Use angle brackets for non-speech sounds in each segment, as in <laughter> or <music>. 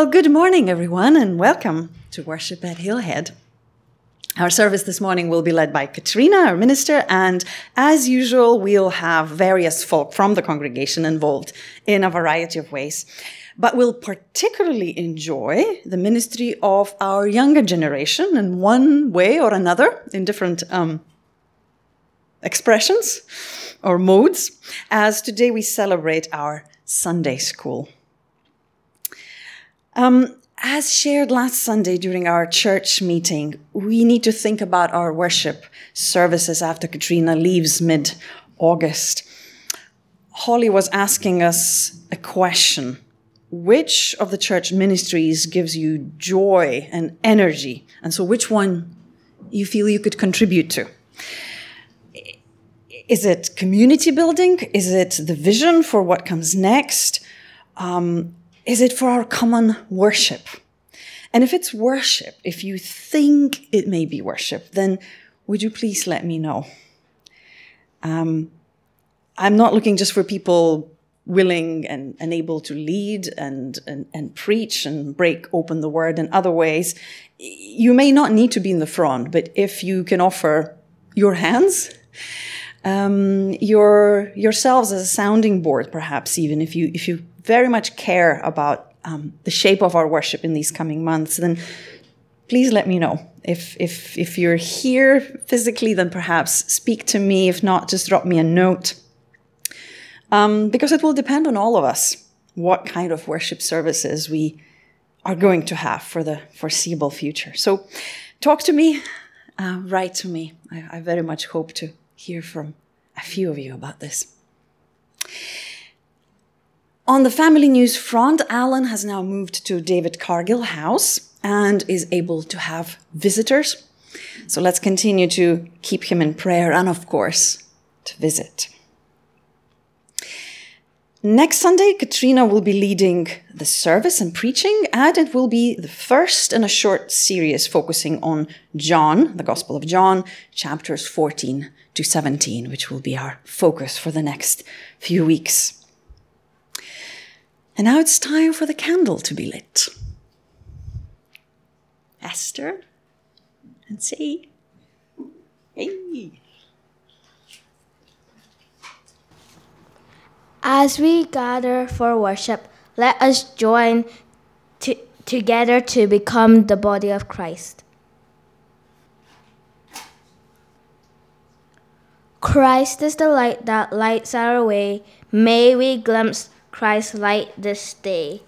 Well, good morning, everyone, and welcome to worship at Hillhead. Our service this morning will be led by Katrina, our minister, and as usual, we'll have various folk from the congregation involved in a variety of ways. But we'll particularly enjoy the ministry of our younger generation in one way or another, in different um, expressions or modes, as today we celebrate our Sunday school. Um, as shared last Sunday during our church meeting, we need to think about our worship services after Katrina leaves mid August. Holly was asking us a question Which of the church ministries gives you joy and energy? And so, which one you feel you could contribute to? Is it community building? Is it the vision for what comes next? Um, is it for our common worship? And if it's worship, if you think it may be worship, then would you please let me know? Um, I'm not looking just for people willing and, and able to lead and, and, and preach and break open the word in other ways. You may not need to be in the front, but if you can offer your hands, um, your yourselves as a sounding board, perhaps even if you if you very much care about um, the shape of our worship in these coming months, then please let me know. If, if, if you're here physically, then perhaps speak to me. If not, just drop me a note. Um, because it will depend on all of us what kind of worship services we are going to have for the foreseeable future. So talk to me, uh, write to me. I, I very much hope to hear from a few of you about this. On the family news front, Alan has now moved to David Cargill House and is able to have visitors. So let's continue to keep him in prayer and, of course, to visit. Next Sunday, Katrina will be leading the service and preaching, and it will be the first in a short series focusing on John, the Gospel of John, chapters 14 to 17, which will be our focus for the next few weeks. And now it's time for the candle to be lit. Esther and see. Hey. As we gather for worship, let us join to, together to become the body of Christ. Christ is the light that lights our way. May we glimpse Christ's light this day.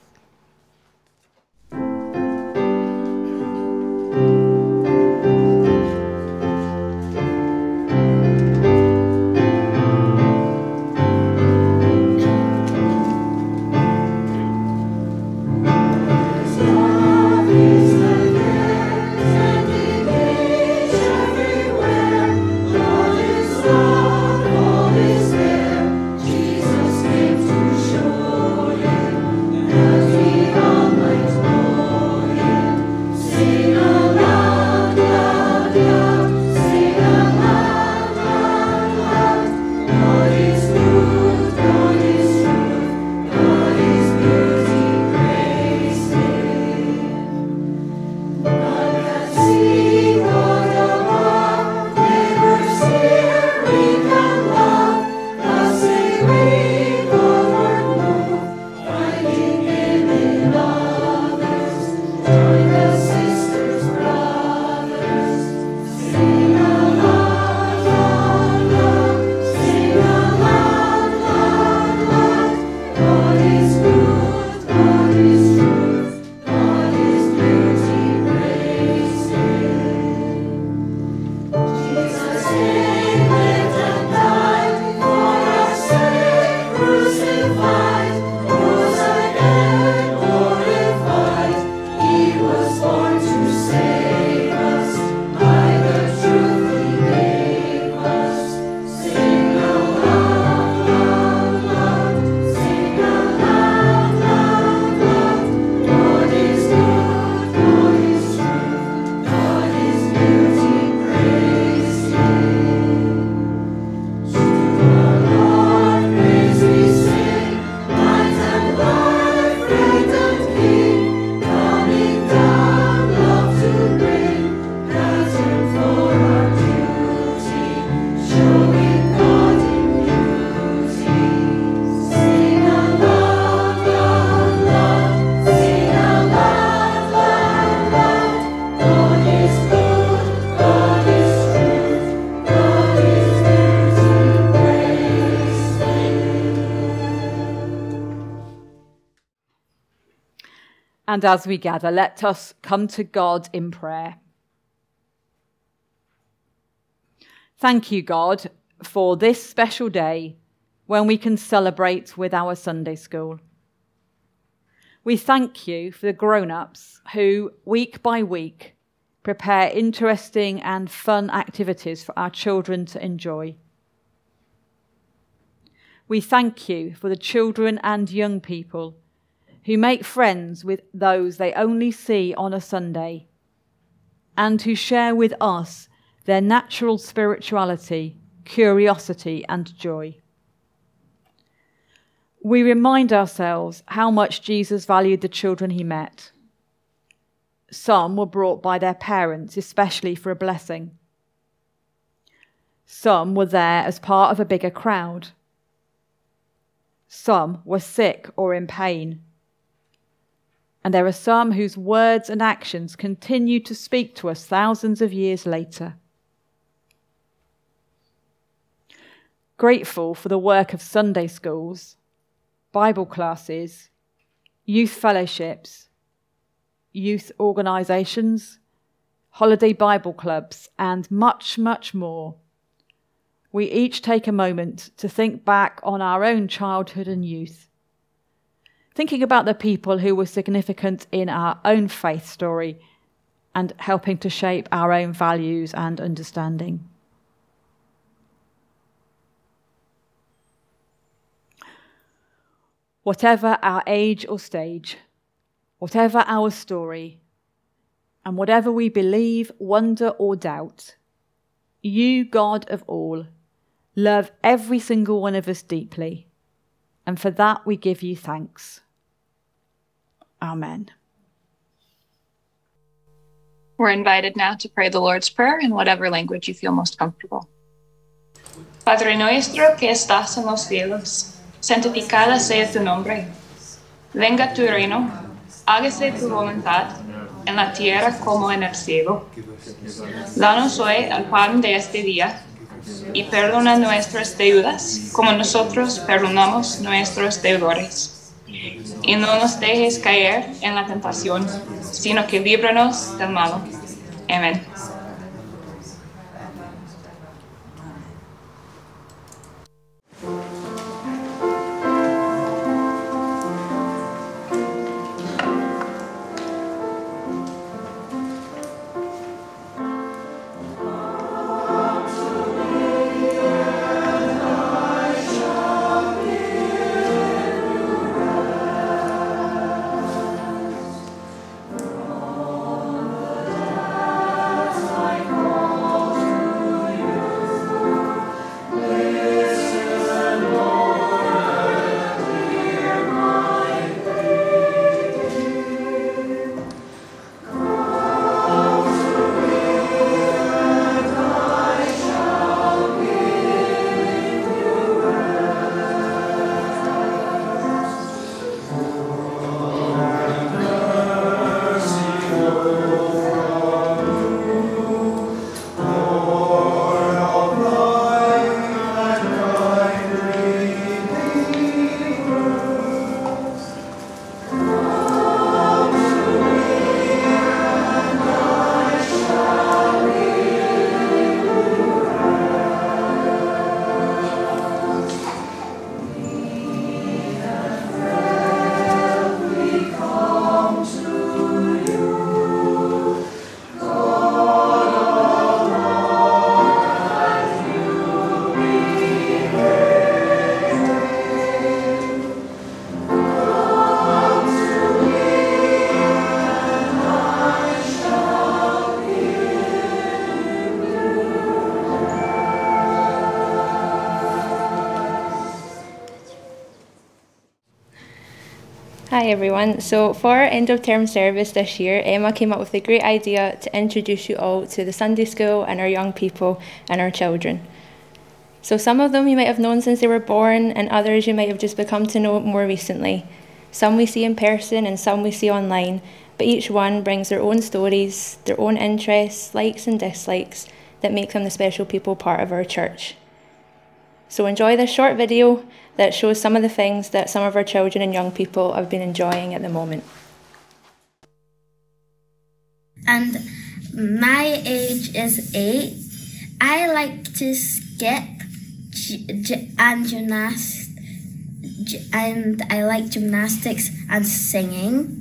And as we gather, let us come to God in prayer. Thank you, God, for this special day when we can celebrate with our Sunday school. We thank you for the grown ups who, week by week, prepare interesting and fun activities for our children to enjoy. We thank you for the children and young people who make friends with those they only see on a Sunday and who share with us their natural spirituality, curiosity, and joy. We remind ourselves how much Jesus valued the children he met. Some were brought by their parents, especially for a blessing. Some were there as part of a bigger crowd. Some were sick or in pain and there are some whose words and actions continue to speak to us thousands of years later. Grateful for the work of Sunday schools, Bible classes, youth fellowships, youth organisations, holiday Bible clubs, and much, much more. We each take a moment to think back on our own childhood and youth thinking about the people who were significant in our own faith story and helping to shape our own values and understanding. Whatever our age or stage, whatever our story, and whatever we believe, wonder, or doubt, you, God of all, love every single one of us deeply and for that we give you thanks. Amen. We're invited now to pray the Lord's Prayer in whatever language you feel most comfortable. Padre nuestro que estás en los cielos, santificada sea tu nombre. Venga tu reino, hágase tu voluntad, en la tierra como en el cielo. Danos hoy el pan de este día y perdona nuestras deudas, como nosotros perdonamos nuestros deudores. Y no nos dejes caer en la tentación, sino que líbranos del malo. Amén. Hi everyone. So for our end of term service this year, Emma came up with a great idea to introduce you all to the Sunday school and our young people and our children. So some of them you might have known since they were born, and others you might have just become to know more recently. Some we see in person and some we see online, but each one brings their own stories, their own interests, likes and dislikes that make them the special people part of our church. So enjoy this short video that shows some of the things that some of our children and young people have been enjoying at the moment. and my age is eight. I like to skip gy- gy- and gymnast, and I like gymnastics and singing.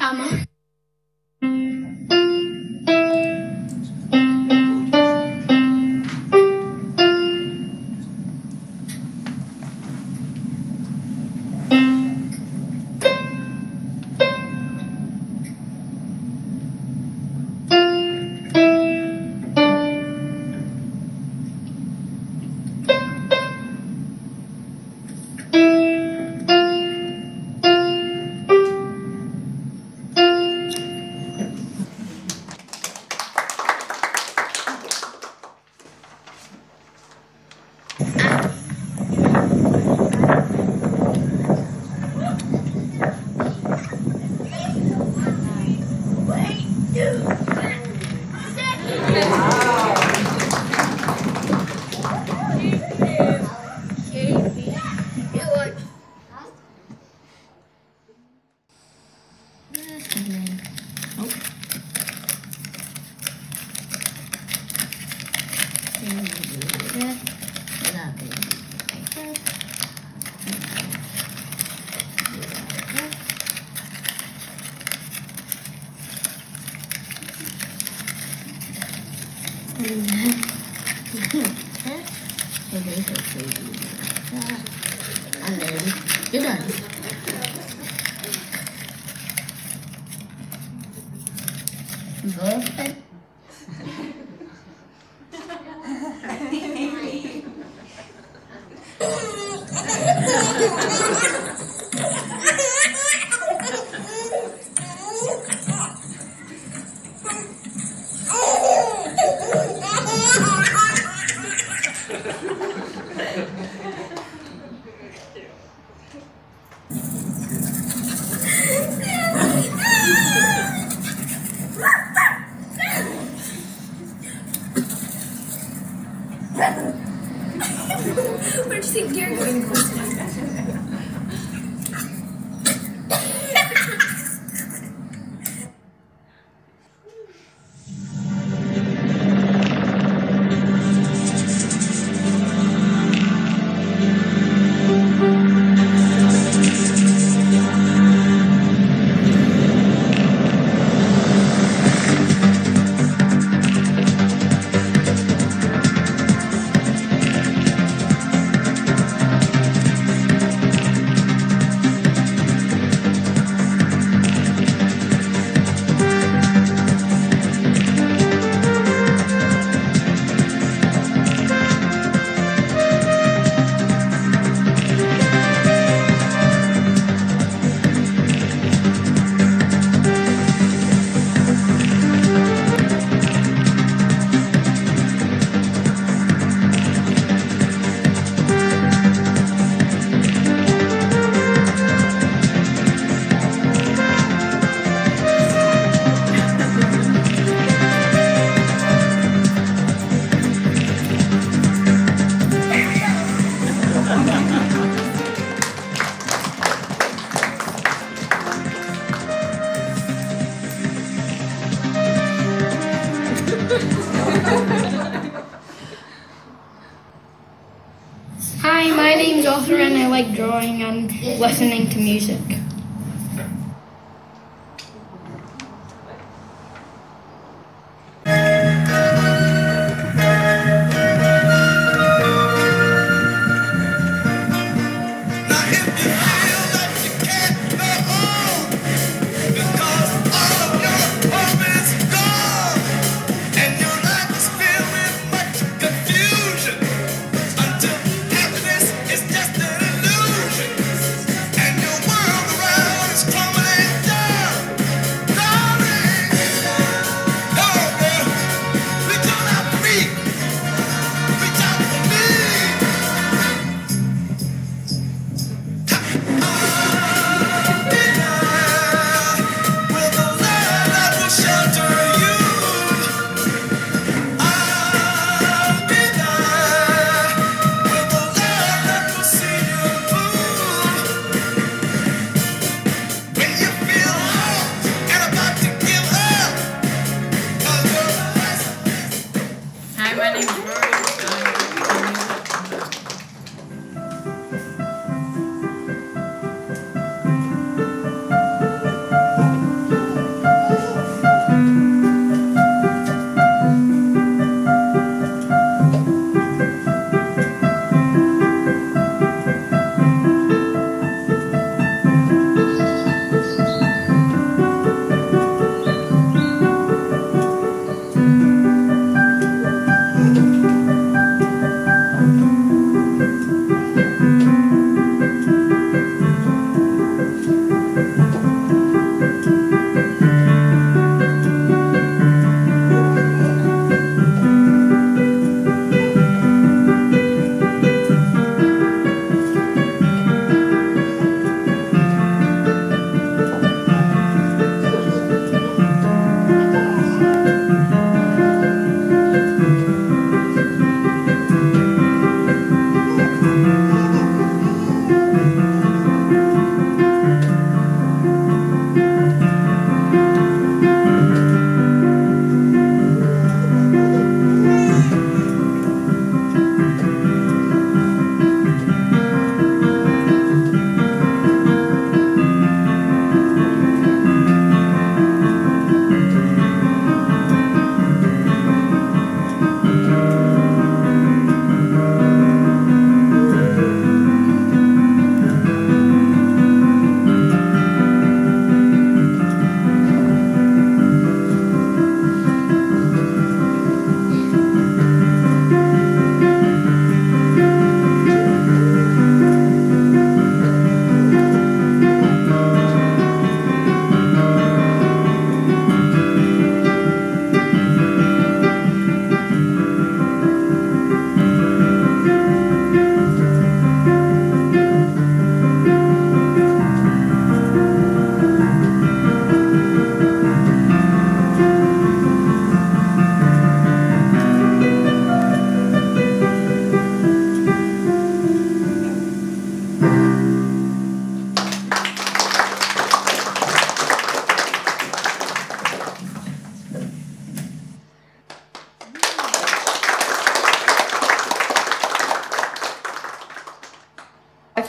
Emma. Listening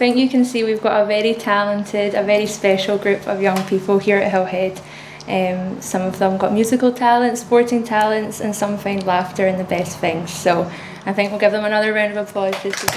think you can see we've got a very talented, a very special group of young people here at Hillhead. Um, some of them got musical talents, sporting talents, and some find laughter in the best things. So I think we'll give them another round of applause just to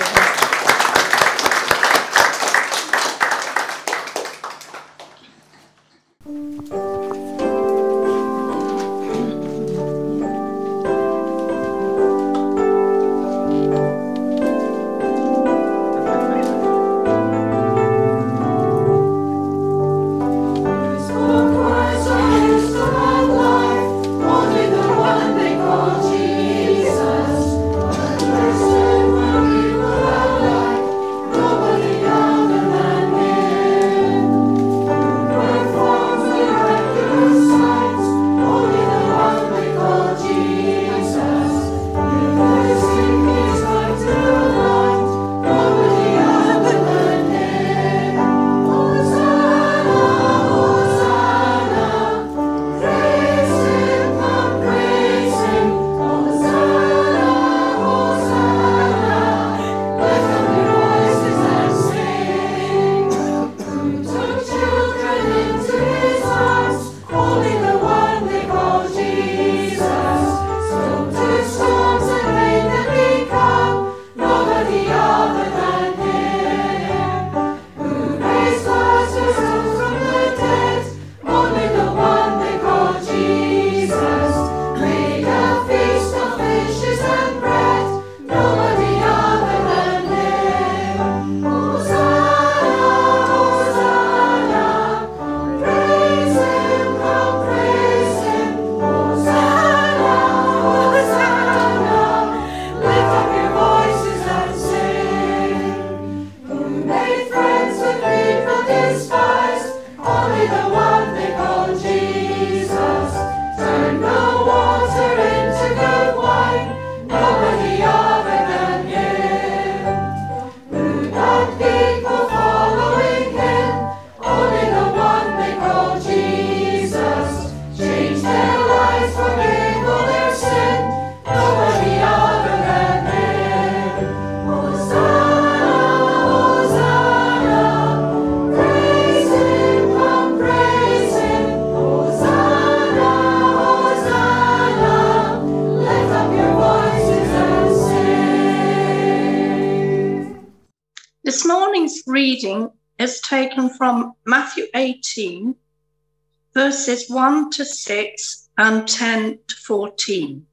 verses 1 to 6 and 10 to 14.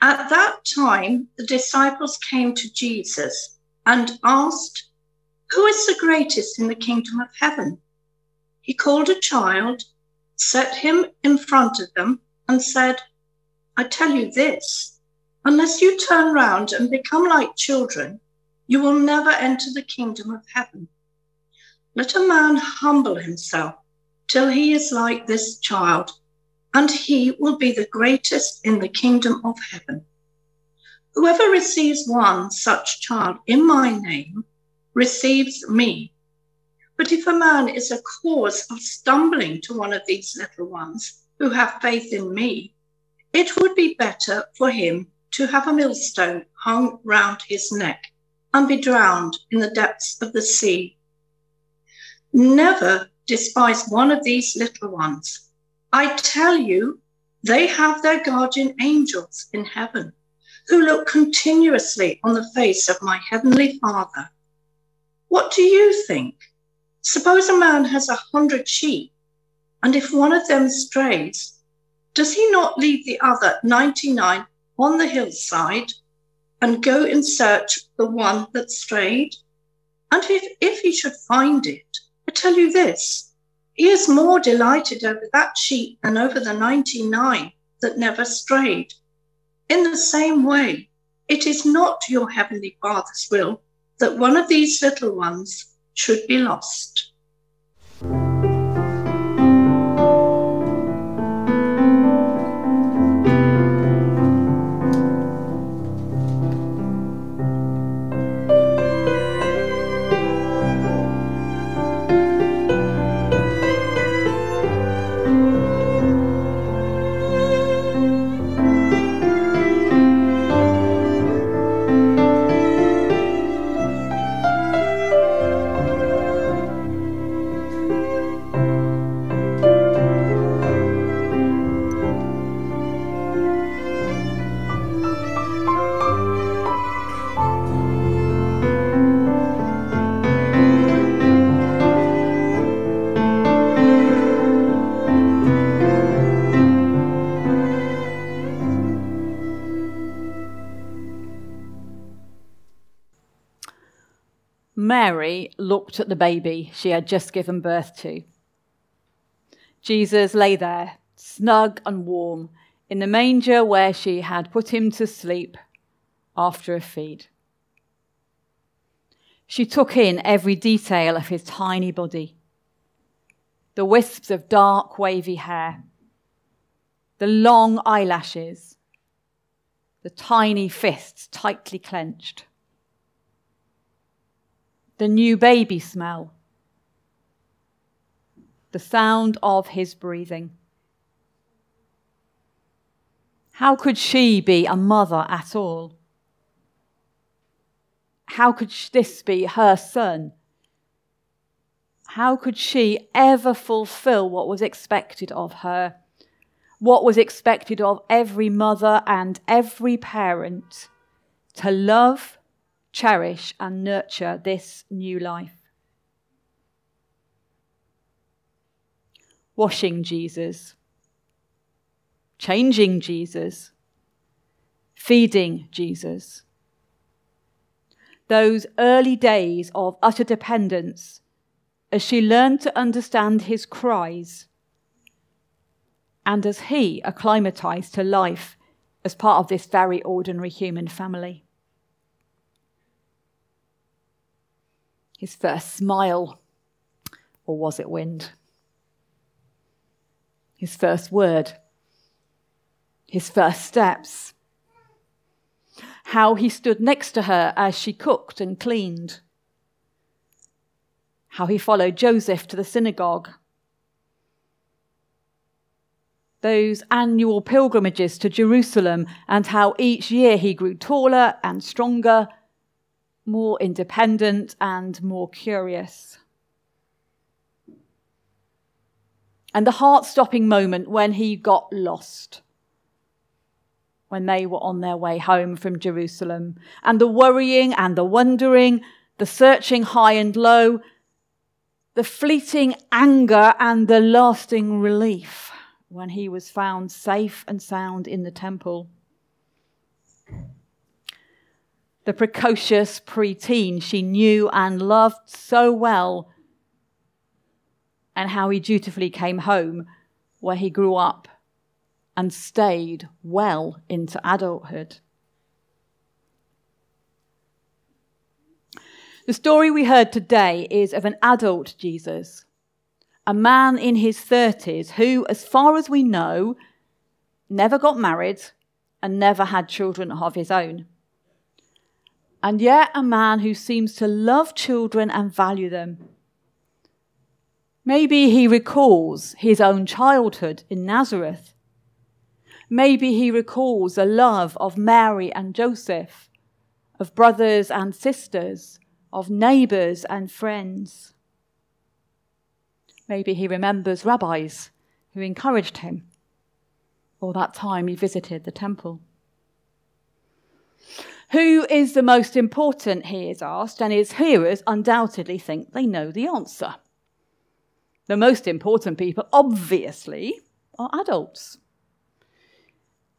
At that time, the disciples came to Jesus and asked, Who is the greatest in the kingdom of heaven? He called a child, set him in front of them, and said, I tell you this unless you turn round and become like children, you will never enter the kingdom of heaven. Let a man humble himself till he is like this child, and he will be the greatest in the kingdom of heaven. Whoever receives one such child in my name receives me. But if a man is a cause of stumbling to one of these little ones who have faith in me, it would be better for him to have a millstone hung round his neck and be drowned in the depths of the sea. Never despise one of these little ones. I tell you, they have their guardian angels in heaven who look continuously on the face of my heavenly Father. What do you think? Suppose a man has a hundred sheep, and if one of them strays, does he not leave the other 99 on the hillside and go in search of the one that strayed? And if, if he should find it, I tell you this he is more delighted over that sheep than over the 99 that never strayed. In the same way, it is not your heavenly Father's will that one of these little ones should be lost. Looked at the baby she had just given birth to. Jesus lay there, snug and warm, in the manger where she had put him to sleep after a feed. She took in every detail of his tiny body the wisps of dark, wavy hair, the long eyelashes, the tiny fists tightly clenched, the new baby smell, the sound of his breathing. How could she be a mother at all? How could this be her son? How could she ever fulfill what was expected of her? What was expected of every mother and every parent to love, cherish, and nurture this new life? Washing Jesus, changing Jesus, feeding Jesus. Those early days of utter dependence as she learned to understand his cries, and as he acclimatized to life as part of this very ordinary human family. His first smile, or was it wind? His first word, his first steps, how he stood next to her as she cooked and cleaned how he followed Joseph to the synagogue. Those annual pilgrimages to Jerusalem, and how each year he grew taller and stronger, more independent and more curious. And the heart stopping moment when he got lost, when they were on their way home from Jerusalem, and the worrying and the wondering, the searching high and low, the fleeting anger and the lasting relief when he was found safe and sound in the temple. The precocious preteen she knew and loved so well, and how he dutifully came home where he grew up and stayed well into adulthood. The story we heard today is of an adult Jesus, a man in his 30s who, as far as we know, never got married and never had children of his own. And yet, a man who seems to love children and value them. Maybe he recalls his own childhood in Nazareth. Maybe he recalls the love of Mary and Joseph, of brothers and sisters, of neighbours and friends. Maybe he remembers rabbis who encouraged him, or that time he visited the temple. Who is the most important, he is asked, and his hearers undoubtedly think they know the answer. The most important people, obviously, are adults.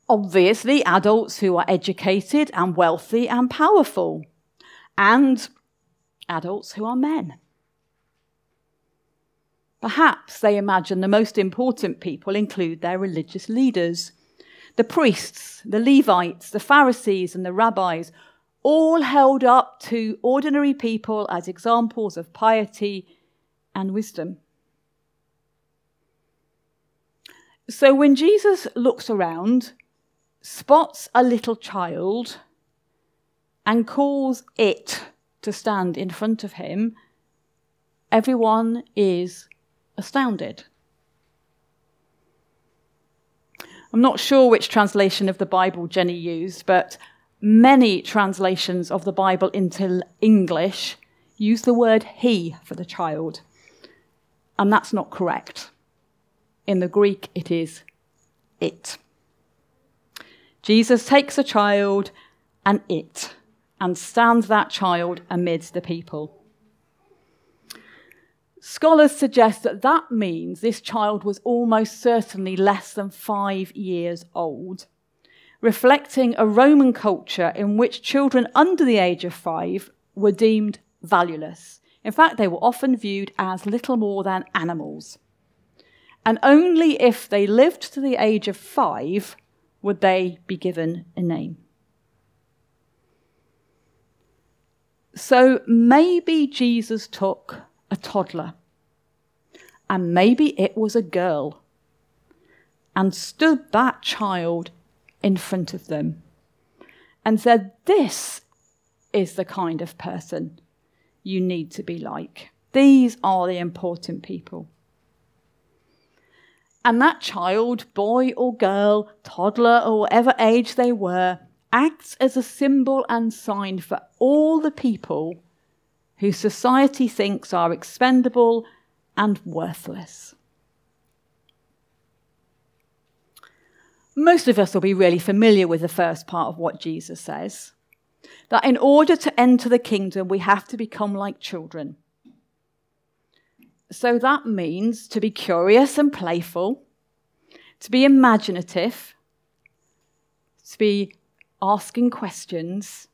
Obviously, adults who are educated and wealthy and powerful, and adults who are men. Perhaps they imagine the most important people include their religious leaders. The priests, the Levites, the Pharisees, and the rabbis, all held up to ordinary people as examples of piety and wisdom. So when Jesus looks around, spots a little child, and calls it to stand in front of him, everyone is astounded. I'm not sure which translation of the Bible Jenny used, but many translations of the Bible into English use the word he for the child. And that's not correct. In the Greek, it is it. Jesus takes a child and it and stands that child amidst the people. Scholars suggest that that means this child was almost certainly less than five years old, reflecting a Roman culture in which children under the age of five were deemed valueless. In fact, they were often viewed as little more than animals. And only if they lived to the age of five would they be given a name. So maybe Jesus took a toddler, and maybe it was a girl, and stood that child in front of them and said, This is the kind of person you need to be like. These are the important people. And that child, boy or girl, toddler or whatever age they were, acts as a symbol and sign for all the people who society thinks are expendable and worthless. Most of us will be really familiar with the first part of what Jesus says that in order to enter the kingdom, we have to become like children. So that means to be curious and playful, to be imaginative, to be asking questions,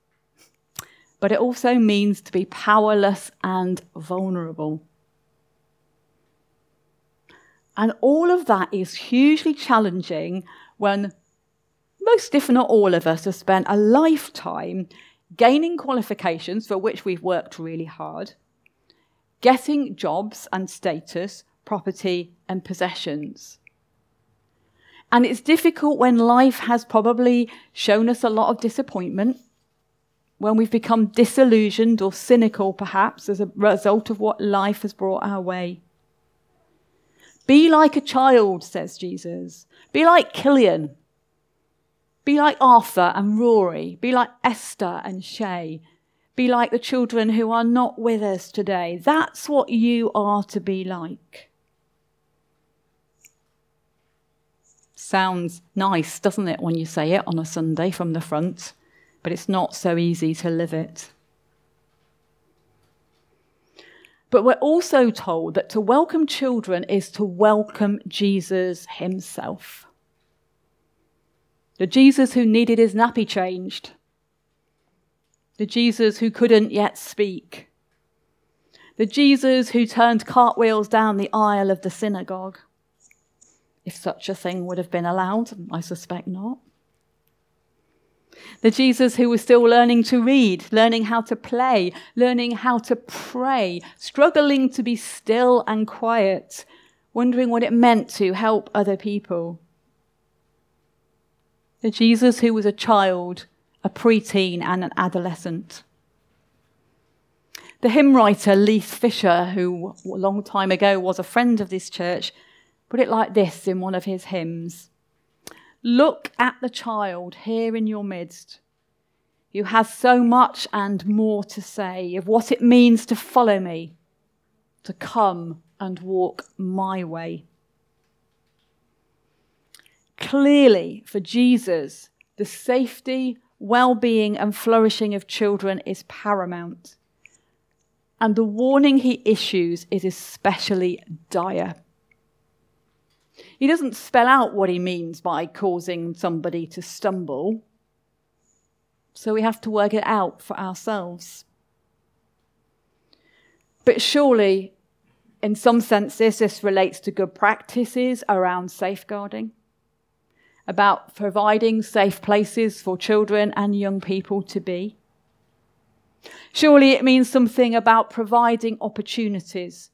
but it also means to be powerless and vulnerable. And all of that is hugely challenging when most, if not all of us, have spent a lifetime gaining qualifications for which we've worked really hard, getting jobs and status, property and possessions. And it's difficult when life has probably shown us a lot of disappointment, when we've become disillusioned or cynical, perhaps, as a result of what life has brought our way. Be like a child, says Jesus. Be like Killian. Be like Arthur and Rory. Be like Esther and Shay. Be like the children who are not with us today. That's what you are to be like. Sounds nice, doesn't it, when you say it on a Sunday from the front? But it's not so easy to live it. But we're also told that to welcome children is to welcome Jesus himself. The Jesus who needed his nappy changed. The Jesus who couldn't yet speak. The Jesus who turned cartwheels down the aisle of the synagogue if such a thing would have been allowed. I suspect not. The Jesus who was still learning to read, learning how to play, learning how to pray, struggling to be still and quiet, wondering what it meant to help other people. The Jesus who was a child, a preteen, and an adolescent. The hymn writer Leith Fisher, who a long time ago was a friend of this church, put it like this in one of his hymns Look at the child here in your midst, who has so much and more to say of what it means to follow me, to come and walk my way. Clearly, for Jesus, the safety, well being, and flourishing of children is paramount. And the warning he issues is especially dire. He doesn't spell out what he means by causing somebody to stumble. So we have to work it out for ourselves. But surely, in some senses, this relates to good practices around safeguarding, about providing safe places for children and young people to be. Surely it means something about providing opportunities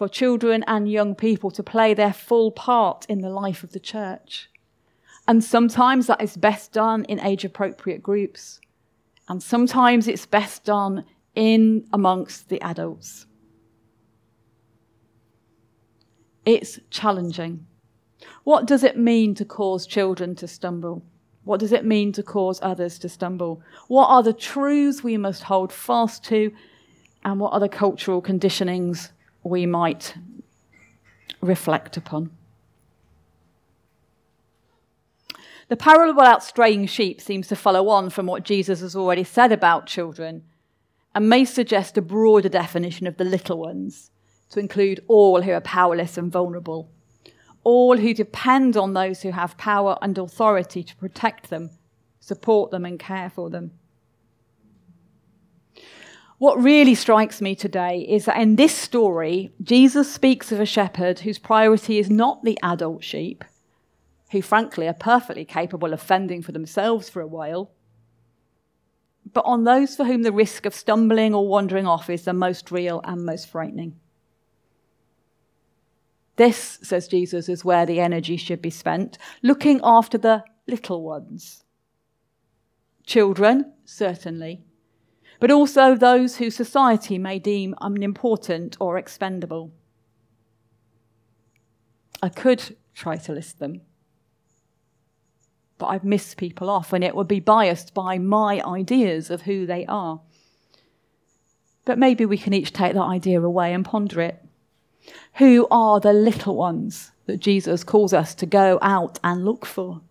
for children and young people to play their full part in the life of the church. And sometimes that is best done in age appropriate groups. And sometimes it's best done in amongst the adults. It's challenging. What does it mean to cause children to stumble? What does it mean to cause others to stumble? What are the truths we must hold fast to? And what are the cultural conditionings we might reflect upon. The parable about straying sheep seems to follow on from what Jesus has already said about children and may suggest a broader definition of the little ones to include all who are powerless and vulnerable, all who depend on those who have power and authority to protect them, support them, and care for them. What really strikes me today is that in this story, Jesus speaks of a shepherd whose priority is not the adult sheep, who frankly are perfectly capable of fending for themselves for a while, but on those for whom the risk of stumbling or wandering off is the most real and most frightening. This, says Jesus, is where the energy should be spent, looking after the little ones. Children, certainly, but also those who society may deem unimportant or expendable. I could try to list them, but I've missed people off, and it would be biased by my ideas of who they are. But maybe we can each take that idea away and ponder it. Who are the little ones that Jesus calls us to go out and look for?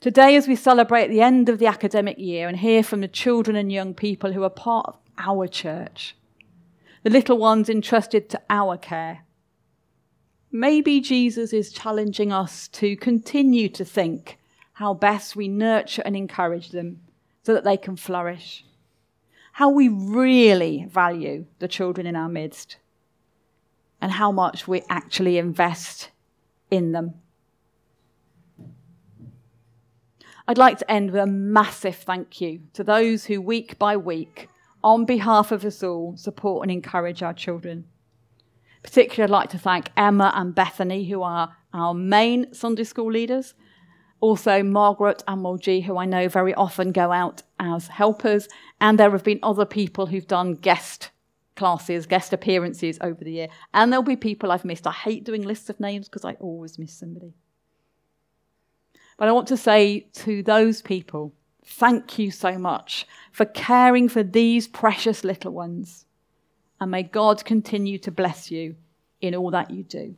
Today, as we celebrate the end of the academic year and hear from the children and young people who are part of our church, the little ones entrusted to our care, Maybe Jesus is challenging us to continue to think how best we nurture and encourage them so that they can flourish. How we really value the children in our midst and how much we actually invest in them. I'd like to end with a massive thank you to those who, week by week, on behalf of us all, support and encourage our children. Particularly, I'd like to thank Emma and Bethany, who are our main Sunday school leaders. Also, Margaret and Mulgee, who I know very often go out as helpers. And there have been other people who've done guest classes, guest appearances over the year. And there'll be people I've missed. I hate doing lists of names because I always miss somebody. But I want to say to those people, thank you so much for caring for these precious little ones and may God continue to bless you in all that you do.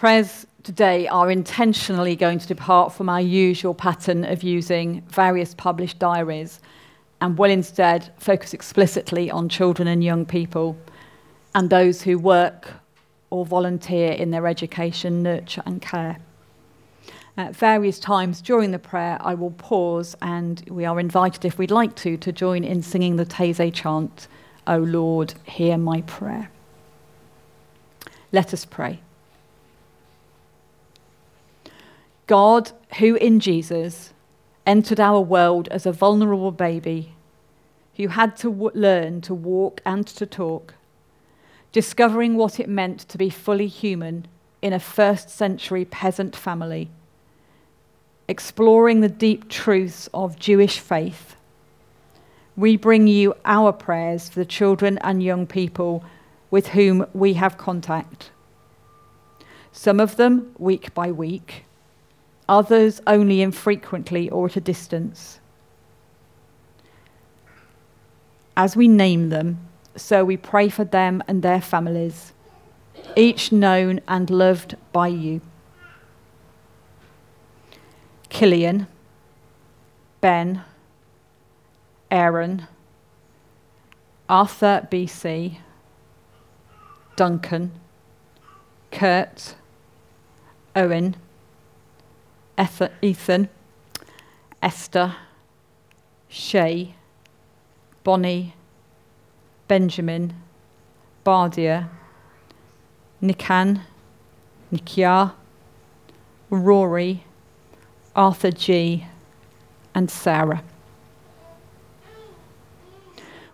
Prayers today are intentionally going to depart from our usual pattern of using various published diaries and will instead focus explicitly on children and young people and those who work or volunteer in their education, nurture, and care. At various times during the prayer, I will pause, and we are invited, if we'd like to, to join in singing the Taizé chant, O Lord, hear my prayer. Let us pray. God, who in Jesus entered our world as a vulnerable baby, who had to w- learn to walk and to talk, discovering what it meant to be fully human in a first century peasant family, exploring the deep truths of Jewish faith. We bring you our prayers for the children and young people with whom we have contact. Some of them week by week others only infrequently or at a distance. As we name them, so we pray for them and their families, each known and loved by you. Killian, Ben, Aaron, Arthur BC, Duncan, Kurt, Owen, Ethan, Esther, Shay, Bonnie, Benjamin, Bardia, Nikan, Nikia, Rory, Arthur G, and Sarah.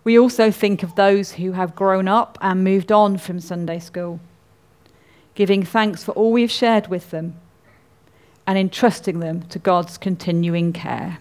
We also think of those who have grown up and moved on from Sunday school, giving thanks for all we've shared with them and entrusting them to God's continuing care.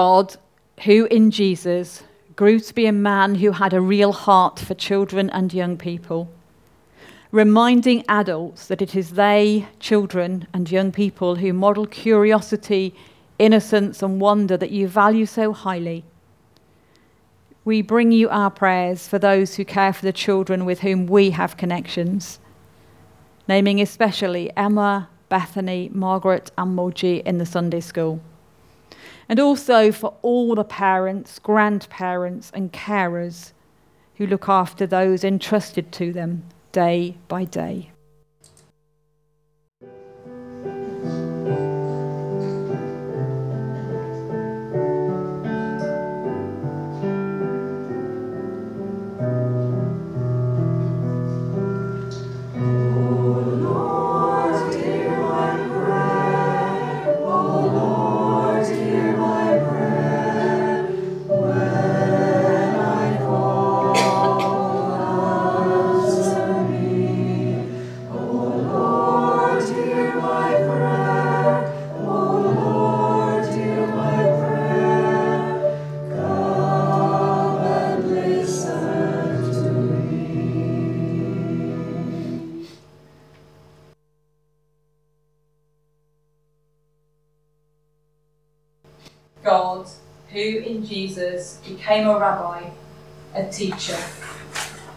God, who in Jesus grew to be a man who had a real heart for children and young people, reminding adults that it is they, children and young people, who model curiosity, innocence, and wonder that you value so highly. We bring you our prayers for those who care for the children with whom we have connections, naming especially Emma, Bethany, Margaret, and Moji in the Sunday school and also for all the parents, grandparents, and carers who look after those entrusted to them day by day. Became a rabbi, a teacher.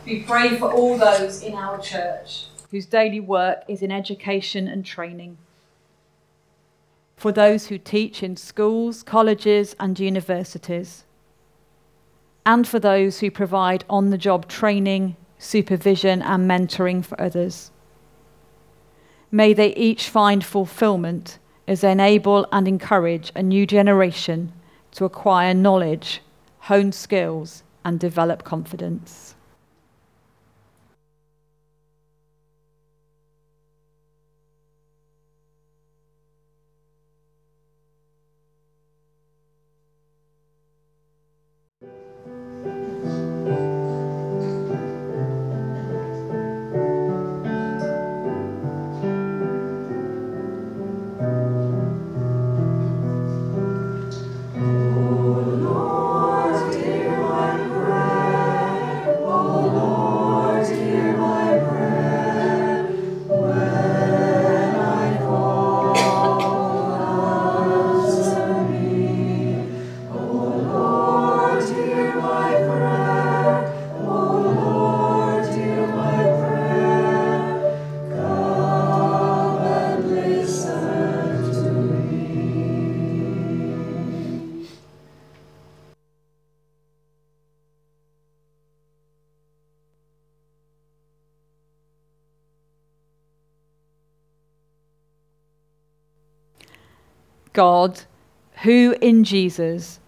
We pray for all those in our church whose daily work is in education and training. For those who teach in schools, colleges, and universities. And for those who provide on the job training, supervision, and mentoring for others. May they each find fulfillment as they enable and encourage a new generation to acquire knowledge, hone skills, and develop confidence. God, who in Jesus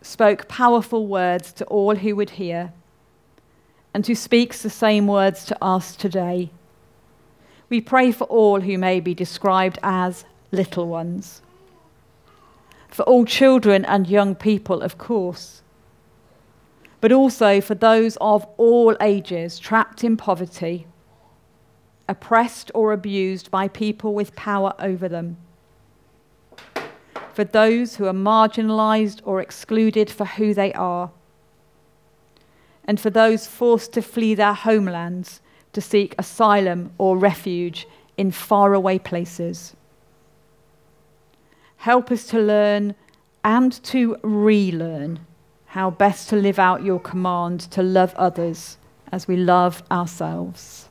spoke powerful words to all who would hear, and who speaks the same words to us today. We pray for all who may be described as little ones, for all children and young people, of course, but also for those of all ages trapped in poverty, oppressed or abused by people with power over them for those who are marginalised or excluded for who they are, and for those forced to flee their homelands to seek asylum or refuge in faraway places. Help us to learn and to relearn how best to live out your command to love others as we love ourselves.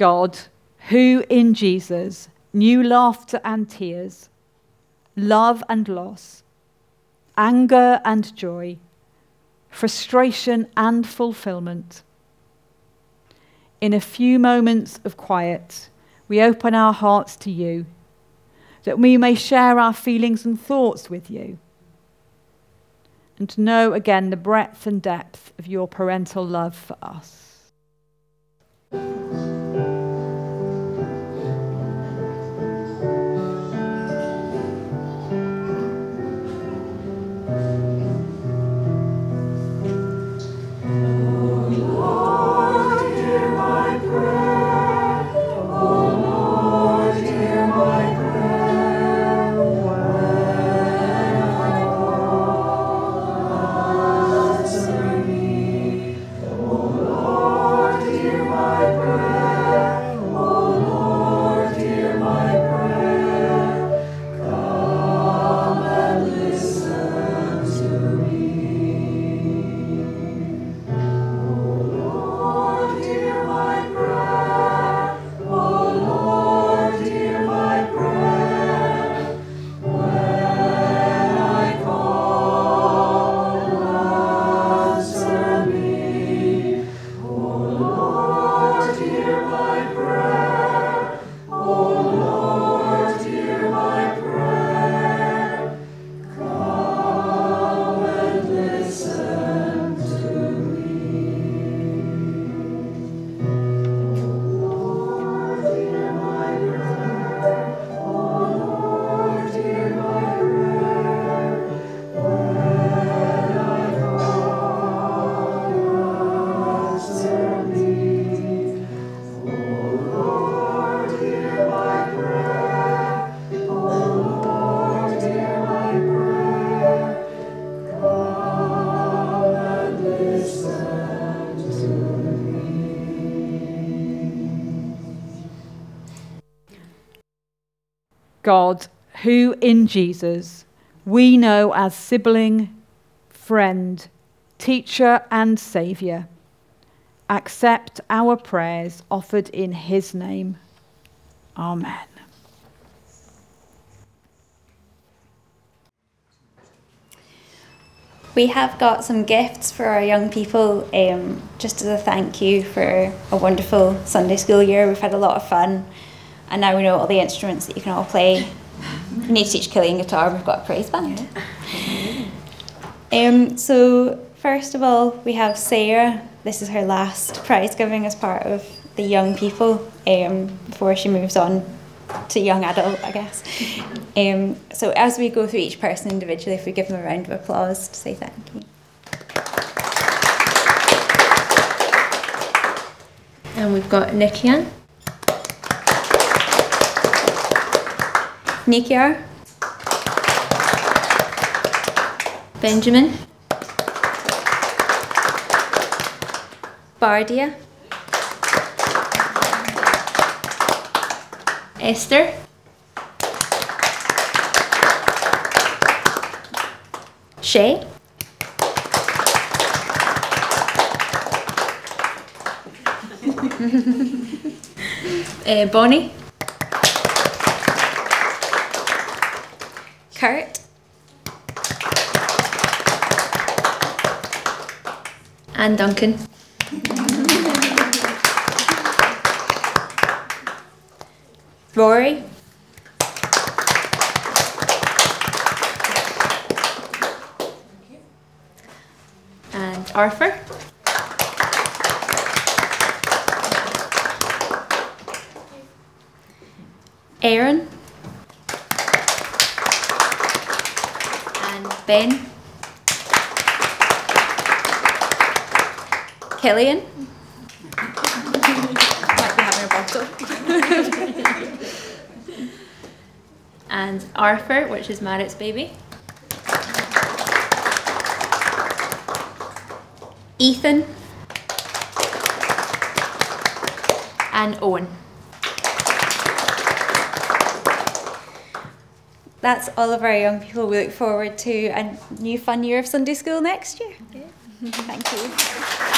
God, who in Jesus knew laughter and tears, love and loss, anger and joy, frustration and fulfillment. In a few moments of quiet, we open our hearts to you, that we may share our feelings and thoughts with you, and to know again the breadth and depth of your parental love for us. God, who in Jesus we know as sibling, friend, teacher, and Saviour, accept our prayers offered in His name. Amen. We have got some gifts for our young people, um, just as a thank you for a wonderful Sunday school year. We've had a lot of fun, and now we know all the instruments that you can all play. We need to teach Killian guitar. We've got a praise band. Um, so first of all, we have Sarah. This is her last prize giving as part of the young people um, before she moves on to young adult, I guess. Um, so as we go through each person individually, if we give them a round of applause to say thank you. And we've got Nikian, Nikiar, Benjamin, Bardia, Esther, Shay, uh, <laughs> Bonnie, Kurt, and Duncan. Rory, and Arthur. Aaron, and Ben, Killian. Might be having a bottle. and Arthur, which is Marit's baby, Ethan, and Owen. That's all of our young people. We look forward to a new fun year of Sunday school next year. Thank you.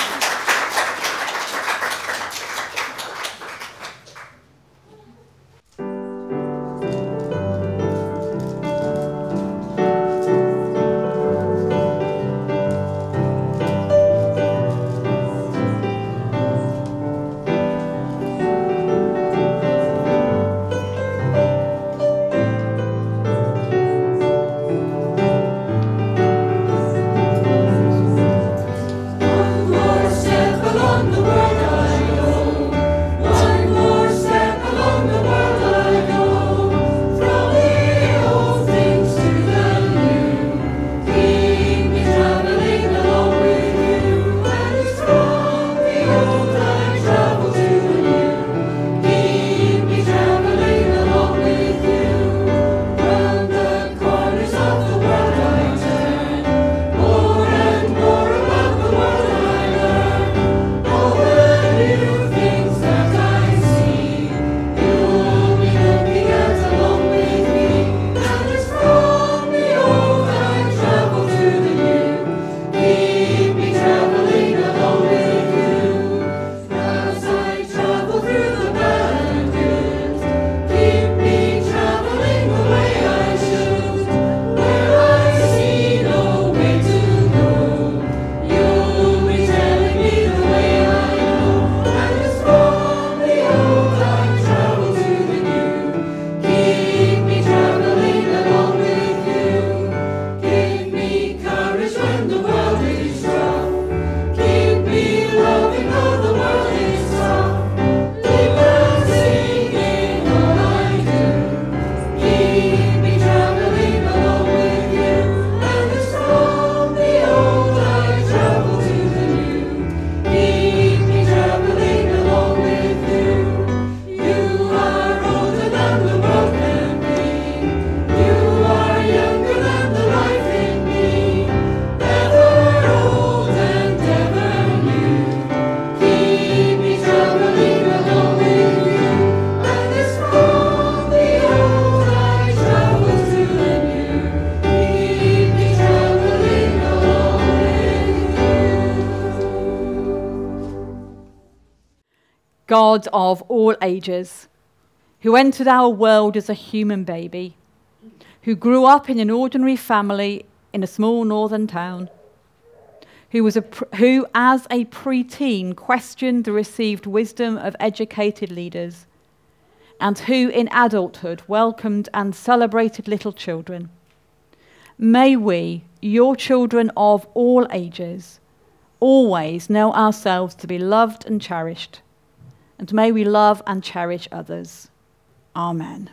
God of all ages, who entered our world as a human baby, who grew up in an ordinary family in a small northern town, who, was a, who as a preteen questioned the received wisdom of educated leaders, and who in adulthood welcomed and celebrated little children. May we, your children of all ages, always know ourselves to be loved and cherished, and may we love and cherish others. Amen.